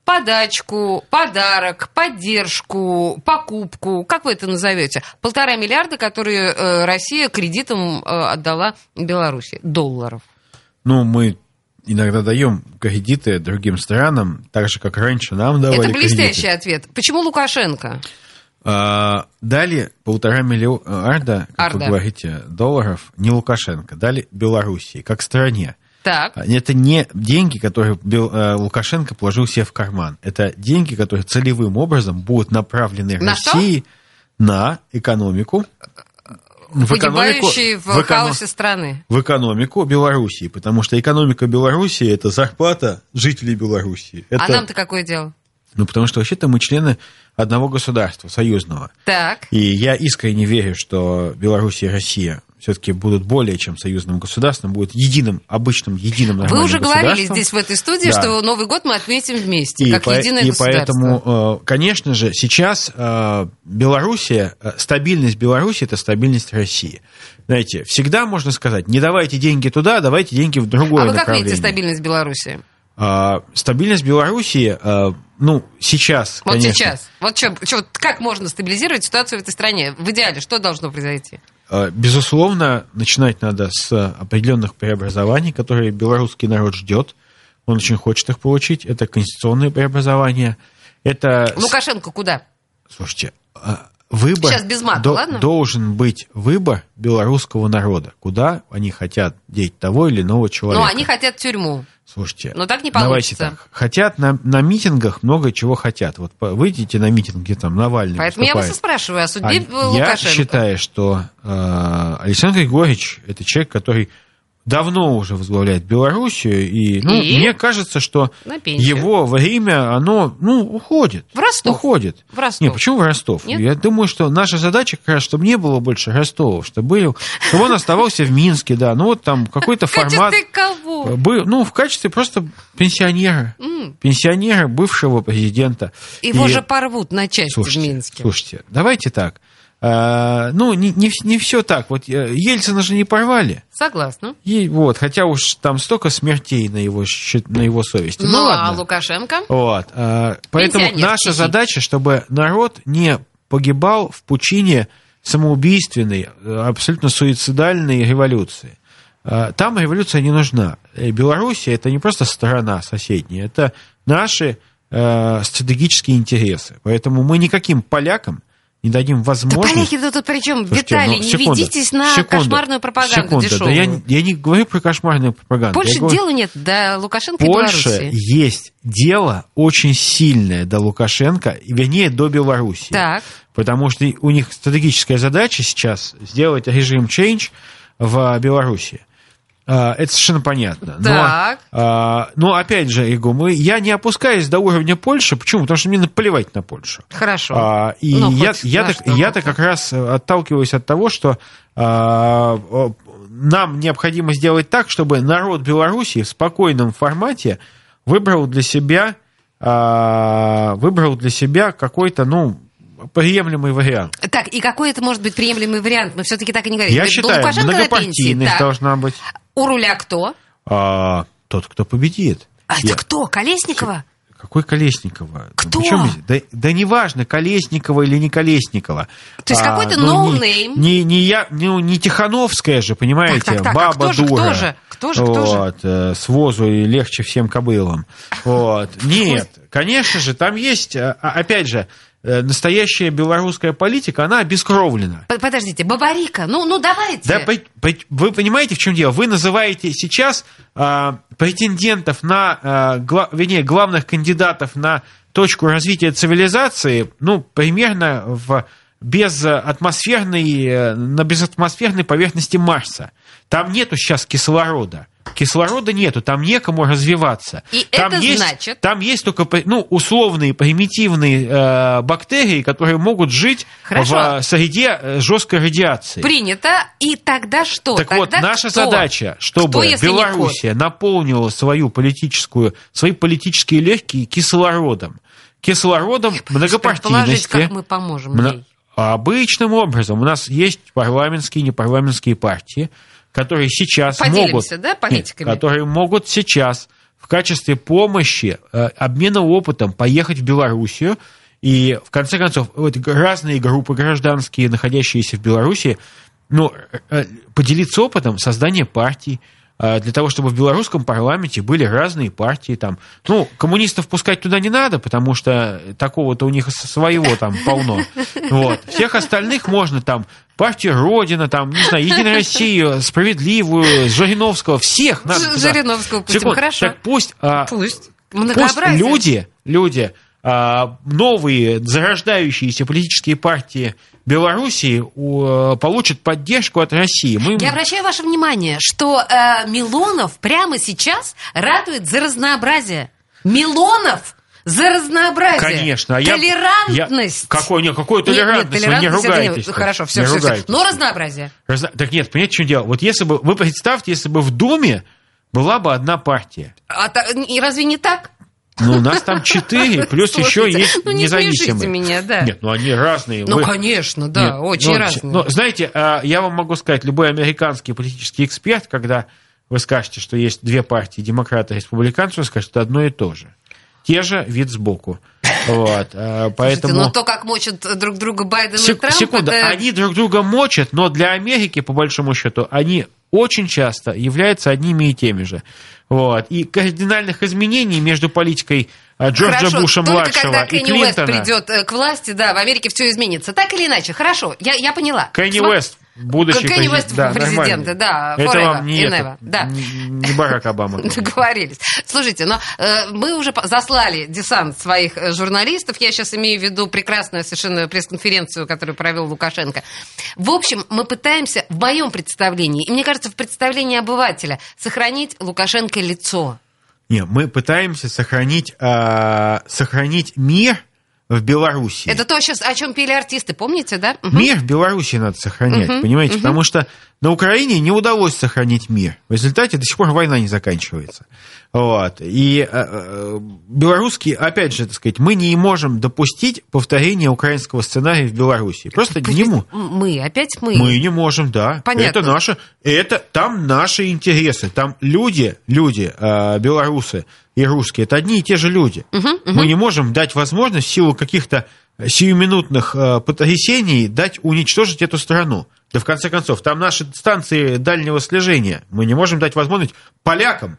Speaker 2: подачку, подарок, поддержку, покупку, как вы это назовете? Полтора миллиарда, которые э, Россия кредитом э, отдала Беларуси, долларов.
Speaker 3: Ну, мы иногда даем кредиты другим странам, так же, как раньше нам давали
Speaker 2: Это блестящий
Speaker 3: кредиты.
Speaker 2: ответ. Почему Лукашенко?
Speaker 3: А, дали полтора миллиарда, как
Speaker 2: Арда.
Speaker 3: вы говорите, долларов не Лукашенко, дали Белоруссии, как стране.
Speaker 2: Так.
Speaker 3: Это не деньги, которые Бел- э, Лукашенко положил себе в карман. Это деньги, которые целевым образом будут направлены
Speaker 2: На
Speaker 3: России на экономику. в экономику-
Speaker 2: в,
Speaker 3: в
Speaker 2: хаосе страны.
Speaker 3: в экономику Белоруссии, потому что экономика Белоруссии это зарплата жителей Белоруссии. Это,
Speaker 2: А нам-то какое дело?
Speaker 3: Ну, потому что вообще-то мы члены одного государства, союзного.
Speaker 2: Так.
Speaker 3: И я искренне верю, что Беларусь и Россия все-таки будут более чем союзным государством, будут единым, обычным, единым
Speaker 2: Вы уже говорили здесь, в этой студии,
Speaker 3: Да.
Speaker 2: что Новый год мы отметим вместе,
Speaker 3: И,
Speaker 2: как
Speaker 3: по-
Speaker 2: единое
Speaker 3: и
Speaker 2: государство.
Speaker 3: поэтому, э, конечно же, сейчас э, Белоруссия, э, стабильность Беларуси это стабильность России. Знаете, всегда можно сказать, не давайте деньги туда, давайте деньги в другое
Speaker 2: а вы как
Speaker 3: направление.
Speaker 2: видите стабильность Беларуси?
Speaker 3: А, стабильность Белоруссии, ну, сейчас,
Speaker 2: Вот
Speaker 3: конечно,
Speaker 2: сейчас. Вот что, вот как можно стабилизировать ситуацию в этой стране? В идеале, что должно произойти?
Speaker 3: А, безусловно, начинать надо с определенных преобразований, которые белорусский народ ждет. Он очень хочет их получить. Это конституционные преобразования. Это,
Speaker 2: Лукашенко куда?
Speaker 3: слушайте, а, выбор...
Speaker 2: Сейчас без мата,
Speaker 3: до-
Speaker 2: ладно?
Speaker 3: Должен быть выбор белорусского народа, куда они хотят деть того или иного человека.
Speaker 2: Ну, они хотят тюрьму.
Speaker 3: Слушайте,
Speaker 2: Но так не
Speaker 3: давайте так. Хотят на, на митингах много чего хотят. Вот выйдите на митинг, где там Навальный
Speaker 2: Поэтому я вас и
Speaker 3: выступает.
Speaker 2: спрашиваю о судьбе
Speaker 3: А
Speaker 2: Лукашенко.
Speaker 3: Я считаю, что э, Александр Григорьевич это человек, который давно уже возглавляет Белоруссию, и, ну,
Speaker 2: И?
Speaker 3: мне кажется, что его время, оно, ну, уходит.
Speaker 2: В Ростов.
Speaker 3: Уходит.
Speaker 2: В Ростов.
Speaker 3: Не, почему в Ростов?
Speaker 2: Нет?
Speaker 3: Я думаю, что наша задача как раз, чтобы не было больше Ростова, чтобы, был, чтобы он оставался в Минске, да, ну вот там какой-то
Speaker 2: В качестве
Speaker 3: формат.
Speaker 2: кого?
Speaker 3: Был, ну, в качестве просто пенсионера.
Speaker 2: М.
Speaker 3: Пенсионера, бывшего президента.
Speaker 2: Его
Speaker 3: И-
Speaker 2: же порвут на части в
Speaker 3: Слушайте,
Speaker 2: Минске.
Speaker 3: слушайте, давайте так. А, ну, не, не, не все так. Вот э, Ельцина же не порвали.
Speaker 2: Согласна.
Speaker 3: И вот, хотя уж там столько смертей на его, на его совести. Ну,
Speaker 2: Ну, а
Speaker 3: ладно.
Speaker 2: Лукашенко?
Speaker 3: Вот. а, поэтому наша задача, чтобы народ не погибал в пучине самоубийственной, э, абсолютно суицидальной революции. А, Там революция не нужна. Э, Белоруссия это не просто страна соседняя, это наши э, стратегические интересы. Поэтому мы никаким полякам не дадим
Speaker 2: Да
Speaker 3: возможность...
Speaker 2: поляки тут при чем?
Speaker 3: Слушайте,
Speaker 2: Виталий,
Speaker 3: ну,
Speaker 2: не
Speaker 3: секунду,
Speaker 2: ведитесь на
Speaker 3: секунду,
Speaker 2: кошмарную пропаганду
Speaker 3: секунду,
Speaker 2: дешевую.
Speaker 3: Да я, не- я не говорю про кошмарную пропаганду.
Speaker 2: Больше
Speaker 3: говорю,
Speaker 2: дела нет до Лукашенко и
Speaker 3: Польше
Speaker 2: Белоруссии.
Speaker 3: есть дело очень сильное до Лукашенко, и, вернее, до Белоруссии.
Speaker 2: Так.
Speaker 3: Потому что у них стратегическая задача сейчас сделать режим change в Беларуси. А, Это совершенно понятно. Но,
Speaker 2: Так.
Speaker 3: а, но опять же, Иго, мы, я не опускаюсь до уровня Польши. Почему? Потому что мне наплевать на Польшу.
Speaker 2: Хорошо.
Speaker 3: А, и
Speaker 2: Ну,
Speaker 3: я, я, так, я-то как раз отталкиваюсь от того, что а, нам необходимо сделать так, чтобы народ Беларуси в спокойном формате выбрал для себя, а, выбрал для себя какой-то, ну, приемлемый вариант.
Speaker 2: Так, и какой это может быть приемлемый вариант? Мы все-таки так и не говорим.
Speaker 3: Я
Speaker 2: Ну,
Speaker 3: считаю,
Speaker 2: пенсии.
Speaker 3: многопартийность
Speaker 2: Так.
Speaker 3: должна быть.
Speaker 2: У руля кто?
Speaker 3: А, тот, кто победит.
Speaker 2: А
Speaker 3: Я-
Speaker 2: это кто? Колесникова?
Speaker 3: Какой Колесникова?
Speaker 2: Кто?
Speaker 3: Причем да, да неважно, Колесникова или не Колесникова.
Speaker 2: То есть
Speaker 3: А,
Speaker 2: какой-то
Speaker 3: ну,
Speaker 2: no
Speaker 3: не-? Не, не, я, ну, не Тихановская же, понимаете?
Speaker 2: Так, так, так, а
Speaker 3: Баба
Speaker 2: же, кто
Speaker 3: дура.
Speaker 2: же? Кто же, кто же?
Speaker 3: вот, э, с возу и легче всем кобылам. Вот. Нет, конечно же, там есть, э, а, опять же, настоящая белорусская политика, она обескровлена.
Speaker 2: Подождите, Бабарика, ну, ну давайте.
Speaker 3: Да, вы понимаете, в чем дело? Вы называете сейчас а, претендентов на, а, гла- вернее, главных кандидатов на точку развития цивилизации, ну, примерно в безатмосферной, э, на безатмосферной поверхности Марса. Там нету сейчас кислорода. Кислорода нету, там некому развиваться.
Speaker 2: И
Speaker 3: там
Speaker 2: это
Speaker 3: есть,
Speaker 2: значит-
Speaker 3: Там есть только ну, условные, примитивные э, бактерии, которые могут жить
Speaker 2: Хорошо.
Speaker 3: в среде э, жесткой радиации.
Speaker 2: Принято. И тогда что?
Speaker 3: Так вот,
Speaker 2: Тогда
Speaker 3: наша
Speaker 2: кто?
Speaker 3: задача,
Speaker 2: Кто,
Speaker 3: чтобы
Speaker 2: не
Speaker 3: Белоруссия наполнила свою политическую, свои политические легкие кислородом. Кислородом
Speaker 2: Предположить,
Speaker 3: многопартийности.
Speaker 2: как мы поможем
Speaker 3: Мно-
Speaker 2: ей.
Speaker 3: Обычным образом. У нас есть парламентские и непарламентские партии, которые сейчас
Speaker 2: Поделимся,
Speaker 3: могут...
Speaker 2: да, политиками?
Speaker 3: Которые могут сейчас в качестве помощи, э, обмена опытом поехать в Белоруссию и, в конце концов, вот разные группы гражданские, находящиеся в Беларуси, ну, э, поделиться опытом создания партий, э, для того, чтобы в белорусском парламенте были разные партии. Там. Ну, коммунистов пускать туда не надо, потому что такого-то у них своего там полно. Вот. Всех остальных можно там партию Родина, там, не знаю, Единая Россия, Справедливую, Жириновского, всех надо туда.
Speaker 2: Жириновского пустим,
Speaker 3: Секунду.
Speaker 2: хорошо.
Speaker 3: Так пусть, а,
Speaker 2: Пусть.
Speaker 3: пусть люди, люди, а, новые зарождающиеся политические партии Белоруссии у- получат поддержку от России. Мы...
Speaker 2: Я обращаю ваше внимание, что э, Милонов прямо сейчас ратует за разнообразие. Милонов за разнообразие.
Speaker 3: Конечно. а я-
Speaker 2: Толерантность.
Speaker 3: я- Какой, нет, какой
Speaker 2: Нет, нет,
Speaker 3: толерантность? Вы не
Speaker 2: толерантность это. Хорошо, все,
Speaker 3: не
Speaker 2: все, все.
Speaker 3: ругайтесь.
Speaker 2: Но разнообразие.
Speaker 3: Разно- Так нет, понимаете, в чем дело? Вот если бы, вы представьте, если бы в Думе была бы одна партия.
Speaker 2: А и разве не так?
Speaker 3: Ну, у нас там четыре, плюс еще
Speaker 2: Слушайте,
Speaker 3: есть
Speaker 2: ну не
Speaker 3: независимые.
Speaker 2: меня, да.
Speaker 3: Нет, ну они разные.
Speaker 2: Ну,
Speaker 3: Вы-
Speaker 2: конечно, да,
Speaker 3: Нет,
Speaker 2: очень
Speaker 3: ну,
Speaker 2: разные.
Speaker 3: Ну, знаете, а, я вам могу сказать, любой американский политический эксперт, когда вы скажете, что есть две партии, демократы и республиканцы, он скажет, что одно и то же. Те же вид сбоку. Вот, а,
Speaker 2: Слушайте,
Speaker 3: поэтому...
Speaker 2: но то, как мочат друг друга Байден и
Speaker 3: Сек-
Speaker 2: Трамп,
Speaker 3: секунду,
Speaker 2: это...
Speaker 3: они друг друга мочат, но для Америки, по большому счету, они очень часто являются одними и теми же. Вот. И кардинальных изменений между политикой а, Джорджа
Speaker 2: Хорошо,
Speaker 3: Буша
Speaker 2: только
Speaker 3: младшего
Speaker 2: когда
Speaker 3: и
Speaker 2: Кенни Уэст придет э, к власти, да, в Америке все изменится. Так или иначе, хорошо, я, я поняла.
Speaker 3: Кенни Уэст, будущий
Speaker 2: Кенни Уэст
Speaker 3: да,
Speaker 2: президенты,
Speaker 3: нормально.
Speaker 2: да,
Speaker 3: Это вам не, это,
Speaker 2: да.
Speaker 3: не Барак Обама.
Speaker 2: Договорились. Слушайте, но э, мы уже заслали десант своих э, журналистов. Я сейчас имею в виду прекрасную совершенно пресс-конференцию, которую провел Лукашенко. В общем, мы пытаемся, в моем представлении, и мне кажется, в представлении обывателя, сохранить Лукашенко лицо.
Speaker 3: Не, мы пытаемся сохранить, а, сохранить мир в Беларуси.
Speaker 2: Это то, сейчас, о чем пели артисты, помните, да? Мгм.
Speaker 3: Мир в Беларуси надо сохранять,
Speaker 2: Мгм,
Speaker 3: понимаете?
Speaker 2: мгм.
Speaker 3: Потому что на Украине не удалось сохранить мир. В результате до сих пор война не заканчивается. Вот. И э, э, белорусские, опять же, так сказать, мы не можем допустить повторения украинского сценария в Беларуси. Просто не мо-
Speaker 2: Мы, опять мы.
Speaker 3: мы не можем, да.
Speaker 2: Понятно.
Speaker 3: Это наше, это там наши интересы. Там люди, люди, э, белорусы и русские, это одни и те же люди.
Speaker 2: Мгм, мгм.
Speaker 3: Мы не можем дать возможность в силу каких-то сиюминутных потрясений дать уничтожить эту страну. Да в конце концов, там наши станции дальнего слежения. Мы не можем дать возможность полякам, по-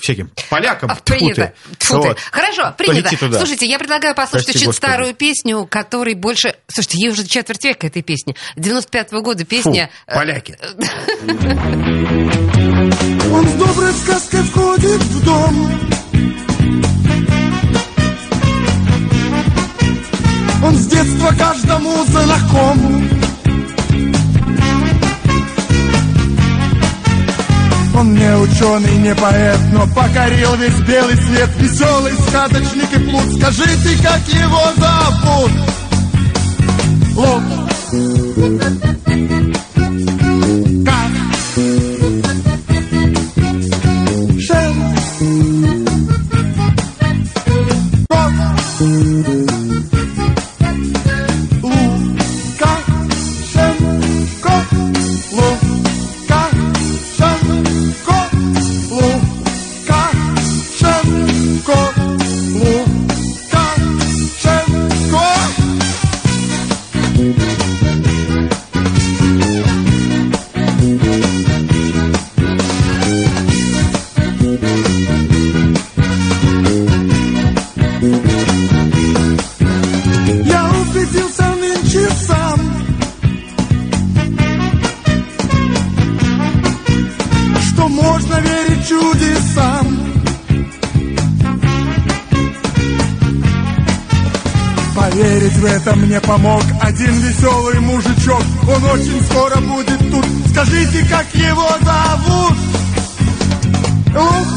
Speaker 3: всяким полякам,
Speaker 2: А, Принято.
Speaker 3: ты,
Speaker 2: Тьфу ты.
Speaker 3: вот,
Speaker 2: Хорошо, принято.
Speaker 3: туда.
Speaker 2: Слушайте, я предлагаю послушать
Speaker 3: Прости,
Speaker 2: очень
Speaker 3: Господи.
Speaker 2: старую песню, которой больше... Слушайте, ей уже четверть века этой песни. 95-го года песня...
Speaker 3: Фу, поляки.
Speaker 7: Он с доброй сказкой входит в дом Он с детства каждому знаком Он не ученый, не поэт, но покорил весь белый свет. Веселый сказочник и плут. Скажите, как его зовут? Лоб в этом мне помог один веселый мужичок Он очень скоро будет тут Скажите, как его зовут? Как?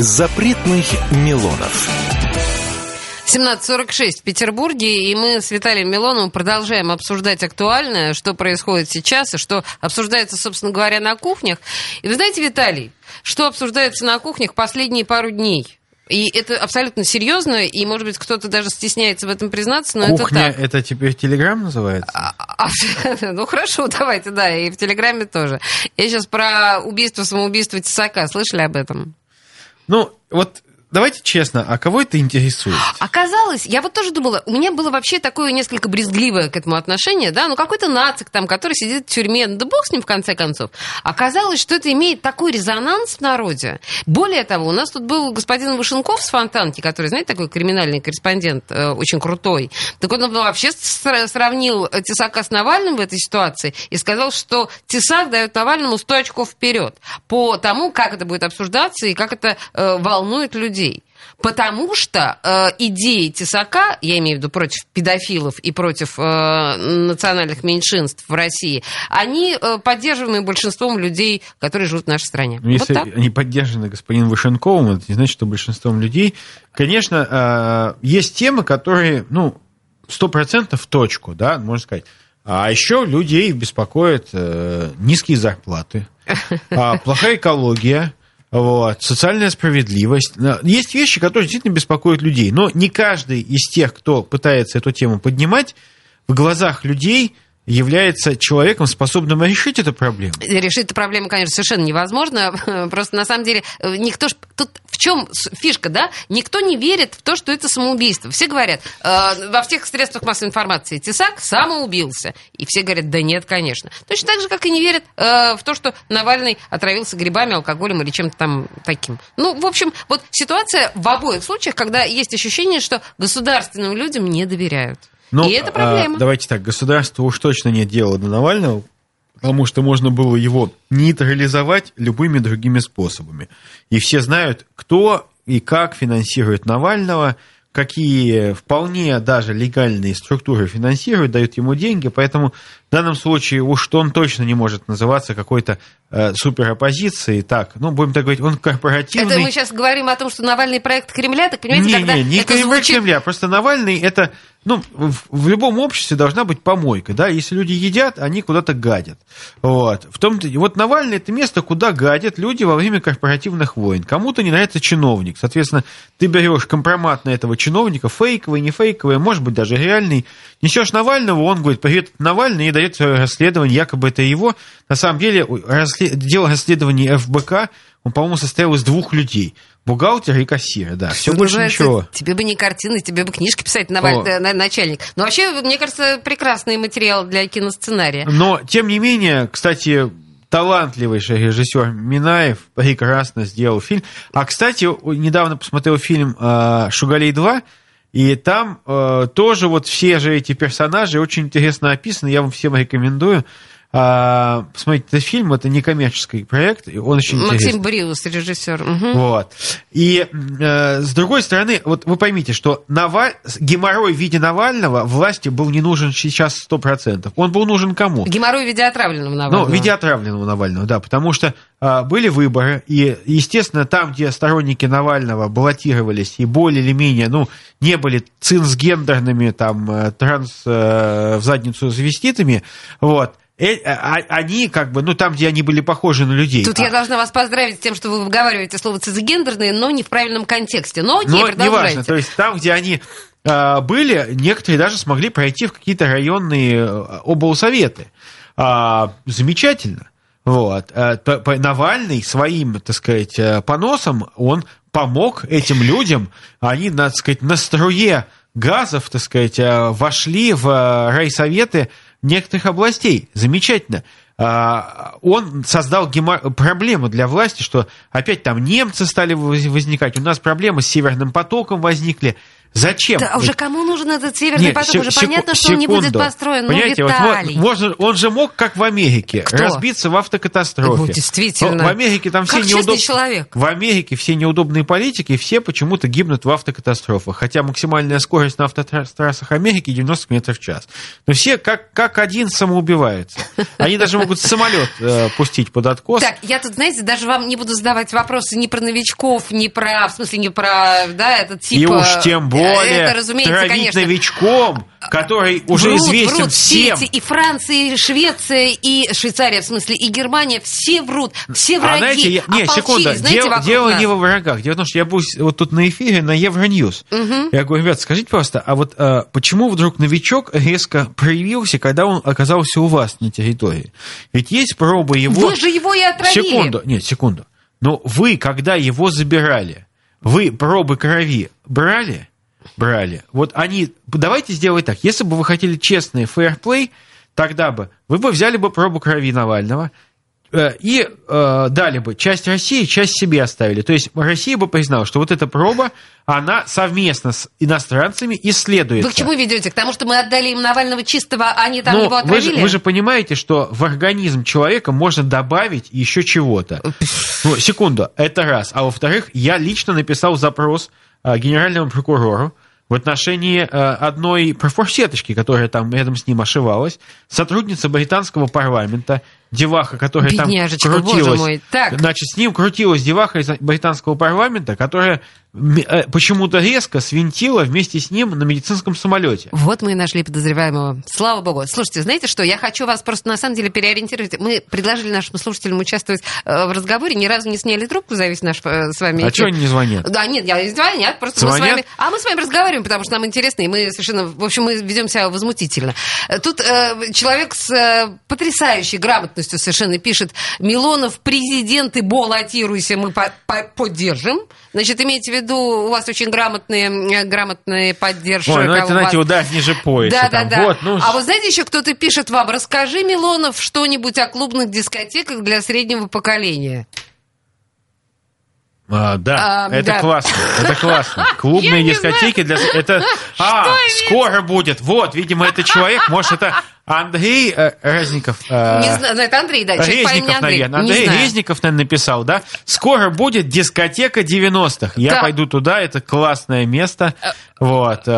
Speaker 1: Запретных Милонов.
Speaker 2: 17.46 в Петербурге, и мы с Виталием Милоновым продолжаем обсуждать актуальное, что происходит сейчас, и что обсуждается, собственно говоря, на кухнях. И вы знаете, Виталий, что обсуждается на кухнях последние пару дней? И это абсолютно серьезно, и, может быть, кто-то даже стесняется в этом признаться, но
Speaker 3: Кухня
Speaker 2: это так.
Speaker 3: это теперь Телеграм называется?
Speaker 2: А, ну хорошо, давайте, да, и в Телеграме тоже. Я сейчас про убийство, самоубийство Тесака. Слышали об этом?
Speaker 3: Ну, вот давайте честно, а кого это интересует?
Speaker 2: Оказалось, я вот тоже думала, у меня было вообще такое несколько брезгливое к этому отношение, да, ну какой-то нацик там, который сидит в тюрьме, да бог с ним в конце концов. Оказалось, что это имеет такой резонанс в народе. Более того, у нас тут был господин Вышенков с Фонтанки, который, знаете, такой криминальный корреспондент, э, очень крутой. Так он вообще сра- сравнил Тесака с Навальным в этой ситуации и сказал, что Тесак дает Навальному 100 очков вперед по тому, как это будет обсуждаться и как это э, волнует людей. Потому что э, идеи Тесака, я имею в виду против педофилов и против э, национальных меньшинств в России, они э, поддерживаемы большинством людей, которые живут в нашей стране.
Speaker 3: Ну, если
Speaker 2: вот так.
Speaker 3: они поддержаны господином Вышенковым, это не значит, что большинством людей. Конечно, э, есть темы, которые, ну, сто процентов в точку, да, можно сказать. А еще людей беспокоят э, низкие зарплаты, а, плохая экология, вот, социальная справедливость. Есть вещи, которые действительно беспокоят людей, но не каждый из тех, кто пытается эту тему поднимать, в глазах людей является человеком, способным решить эту проблему.
Speaker 2: Решить эту проблему, конечно, совершенно невозможно. Просто на самом деле э, никто ж... Тут в чем фишка, да? Никто не верит в то, что это самоубийство. Все говорят, э, во всех средствах массовой информации, Тесак самоубился. И все говорят, да нет, конечно. Точно так же, как и не верят э, в то, что Навальный отравился грибами, алкоголем или чем-то там таким. Ну, в общем, вот ситуация в обоих случаях, когда есть ощущение, что государственным людям не доверяют.
Speaker 3: Но,
Speaker 2: и это проблема.
Speaker 3: а, давайте так, государство уж точно нет дела до Навального, потому что можно было его нейтрализовать любыми другими способами. И все знают, кто и как финансирует Навального, какие вполне даже легальные структуры финансируют, дают ему деньги, поэтому в данном случае уж он точно не может называться какой-то э, супероппозицией. Так, ну, будем так говорить, он корпоративный.
Speaker 2: Это мы сейчас говорим о том, что Навальный проект Кремля, так понимаете,
Speaker 3: не,
Speaker 2: когда
Speaker 3: не, не
Speaker 2: это
Speaker 3: Кремля,
Speaker 2: звучит...
Speaker 3: Кремля, просто Навальный это, ну, в, в любом обществе должна быть помойка, да, если люди едят, они куда-то гадят, вот. В том вот Навальный это место, куда гадят люди во время корпоративных войн. Кому-то не нравится чиновник, соответственно, ты берешь компромат на этого чиновника, фейковый, не фейковый, может быть даже реальный, несешь Навального, он говорит, привет, Навальный, и дает свое расследование, якобы это его. На самом деле, расслед... дело расследования ФБК, он, по-моему, состоял из двух людей. Бухгалтер и кассир, да. Все больше ничего.
Speaker 2: Тебе бы не картины, тебе бы книжки писать, Наваль...
Speaker 3: О.
Speaker 2: на- начальник. Но вообще, мне кажется, прекрасный материал для киносценария.
Speaker 3: Но, тем не менее, кстати, талантливейший режиссер Минаев прекрасно сделал фильм. А, кстати, недавно посмотрел фильм э, «Шугалей 2», и там э, тоже вот все же эти персонажи очень интересно описаны, я вам всем рекомендую. А, посмотрите этот фильм, это не коммерческий проект, и он очень
Speaker 2: Максим
Speaker 3: интересный.
Speaker 2: Бриус, режиссер. Мгм.
Speaker 3: Вот. И э, с другой стороны, вот вы поймите, что Наваль... геморрой в виде Навального власти был не нужен сейчас 100%. Он был нужен кому?
Speaker 2: Геморрой в виде отравленного Навального.
Speaker 3: Ну, в виде отравленного Навального, да, потому что а, были выборы, и, естественно, там, где сторонники Навального баллотировались и более или менее, ну, не были цинсгендерными, там, э, транс э, в задницу завеститыми, вот, э, они как бы, ну, там, где они были похожи на людей.
Speaker 2: Тут
Speaker 3: А-
Speaker 2: я должна вас поздравить с тем, что вы выговариваете слово цизгендерные, но не в правильном контексте. Но окей,
Speaker 3: Но
Speaker 2: продолжайте.
Speaker 3: неважно, то есть там, где они а, были, некоторые даже смогли пройти в какие-то районные а, облсоветы. А, замечательно. Вот. А, Навальный своим, так сказать, э, поносом, он помог этим людям, они, так сказать, на струе газов, так сказать, э, вошли в э, райсоветы некоторых областей. Замечательно. А, Он создал гемо- проблему для власти, что опять там немцы стали воз- возникать, у нас проблемы с Северным потоком возникли. Зачем?
Speaker 2: Да, а уже кому нужен этот северный
Speaker 3: Нет,
Speaker 2: поток? Уже
Speaker 3: секу-
Speaker 2: понятно, что он не будет
Speaker 3: секунду.
Speaker 2: построен.
Speaker 3: Понимаете,
Speaker 2: ну,
Speaker 3: вот можно, он же мог, как в Америке,
Speaker 2: Кто?
Speaker 3: разбиться в автокатастрофе.
Speaker 2: Ну, действительно.
Speaker 3: Ну, В Америке там все неудобные...
Speaker 2: человек.
Speaker 3: В Америке все неудобные политики, все почему-то гибнут в автокатастрофах. Хотя максимальная скорость на автотрассах Америки 90 км в час. Но все как, как один самоубиваются. Они даже могут самолет э, пустить под откос.
Speaker 2: Так, я тут, знаете, даже вам не буду задавать вопросы ни про новичков, ни про, в смысле, не про, да, этот тип...
Speaker 3: И уж
Speaker 2: э,
Speaker 3: тем более
Speaker 2: Это, разумеется,
Speaker 3: травить
Speaker 2: конечно.
Speaker 3: новичком, который уже
Speaker 2: Врут,
Speaker 3: известен
Speaker 2: врут. Все
Speaker 3: всем.
Speaker 2: эти и Франция, и Швеция, и Швейцария, в смысле, и Германия, все врут, все враги.
Speaker 3: А знаете, я, не, секунда,
Speaker 2: знаете,
Speaker 3: дело, дело
Speaker 2: нас.
Speaker 3: не во врагах. Дело в том, что я был вот тут на эфире на Евроньюз.
Speaker 2: Мгм.
Speaker 3: Я говорю, ребят, скажите просто, а вот а, почему вдруг новичок резко проявился, когда он оказался у вас на территории? Ведь есть пробы его...
Speaker 2: Вы же его и отравили.
Speaker 3: Секунду, нет, секунду. Но вы, когда его забирали, вы пробы крови брали? Брали. Вот они... Давайте сделать так. Если бы вы хотели честный фейерплей, тогда бы вы бы взяли бы пробу крови Навального, э, и э, дали бы часть России, часть себе оставили. То есть Россия бы признала, что вот эта проба, она совместно с иностранцами исследуется.
Speaker 2: Вы к чему ведете? К тому, что мы отдали им Навального чистого, а они там
Speaker 3: Ну,
Speaker 2: его
Speaker 3: вы же,
Speaker 2: отравили?
Speaker 3: вы же понимаете, что в организм человека можно добавить еще чего-то. Ну, секунду, это раз. А во-вторых, я лично написал запрос генеральному прокурору в отношении а, одной профорсеточки, которая там рядом с ним ошивалась, сотрудница британского парламента, деваха, которая
Speaker 2: Бедняжечка,
Speaker 3: там крутилась.
Speaker 2: боже мой. Так.
Speaker 3: Значит, с ним крутилась деваха из британского парламента, которая э, почему-то резко свинтила вместе с ним на медицинском самолете.
Speaker 2: Вот мы и нашли подозреваемого. Слава богу. Слушайте, знаете что, я хочу вас просто на самом деле переориентировать. Мы предложили нашим слушателям участвовать э, в разговоре, ни разу не сняли трубку за весь наш э, с вами
Speaker 3: А чего они не звонят?
Speaker 2: Да, нет, я не звонят, просто мы с
Speaker 3: Звонят?
Speaker 2: вами... А мы с вами разговариваем, потому что нам интересно, и мы совершенно... В общем, мы ведем себя возмутительно. Э, Тут э, человек с э, потрясающей грамотностью совершенно пишет, Милонов, президент и баллотируйся, мы по- по- поддержим. Значит, имейте в виду, у вас очень грамотные, э, грамотные поддержки.
Speaker 3: Ой, ну это, знаете, удар ниже пояса.
Speaker 2: да, да,
Speaker 3: там.
Speaker 2: да.
Speaker 3: Вот, ну,
Speaker 2: А вот знаете, еще кто-то пишет вам, расскажи, Милонов, что-нибудь о клубных дискотеках для среднего поколения.
Speaker 3: А, да,
Speaker 2: А,
Speaker 3: это
Speaker 2: да.
Speaker 3: классно, это классно. Клубные дискотеки для... Это... А, скоро будет. Вот, видимо, это человек, может, это Андрей э, Резников. э,
Speaker 2: Не знаю, ну, это Андрей, да,
Speaker 3: Резников,
Speaker 2: Андрей.
Speaker 3: наверное. Андрей
Speaker 2: знаю.
Speaker 3: Резников, наверное, написал, да? Скоро будет дискотека 90-х. Я
Speaker 2: Да.
Speaker 3: пойду туда, это классное место. Вот. э,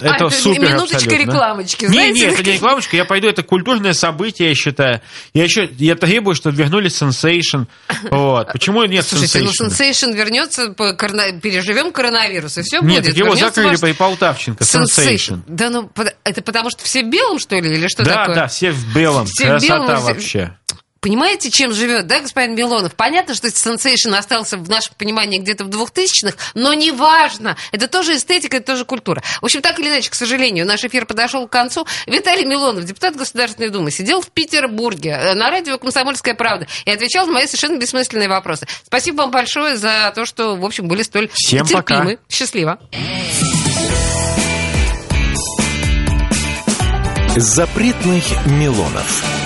Speaker 3: Это
Speaker 2: это
Speaker 3: супер
Speaker 2: минуточка
Speaker 3: абсолютно.
Speaker 2: рекламочки, знаете?
Speaker 3: не, это не рекламочка, я пойду, это культурное событие, я считаю. Я еще, я требую, чтобы вернули Sensation. Вот. Почему нет
Speaker 2: Слушайте, ну
Speaker 3: Sensation?
Speaker 2: Sensation вернется, по корона- переживем коронавирус, и все
Speaker 3: Нет,
Speaker 2: будет.
Speaker 3: так его
Speaker 2: Вернется
Speaker 3: закрыли
Speaker 2: ваш
Speaker 3: по Полтавченко, Sensation.
Speaker 2: Да ну, это потому что все в белом, что ли, или что
Speaker 3: Да,
Speaker 2: такое?
Speaker 3: да, все в белом.
Speaker 2: Все в
Speaker 3: Красота
Speaker 2: белом, все-
Speaker 3: вообще.
Speaker 2: Понимаете, чем живет, да, господин Милонов? Понятно, что Sensation остался в нашем понимании где-то в 2000-х, но неважно. Это тоже эстетика, это тоже культура. В общем, так или иначе, к сожалению, наш эфир подошел к концу. Виталий Милонов, депутат Государственной Думы, сидел в Петербурге э, на радио «Комсомольская правда» и отвечал на мои совершенно бессмысленные вопросы. Спасибо вам большое за то, что, в общем, были столь
Speaker 3: Всем
Speaker 2: терпимы.
Speaker 3: пока.
Speaker 2: Счастливо.
Speaker 1: Запретных Милонов.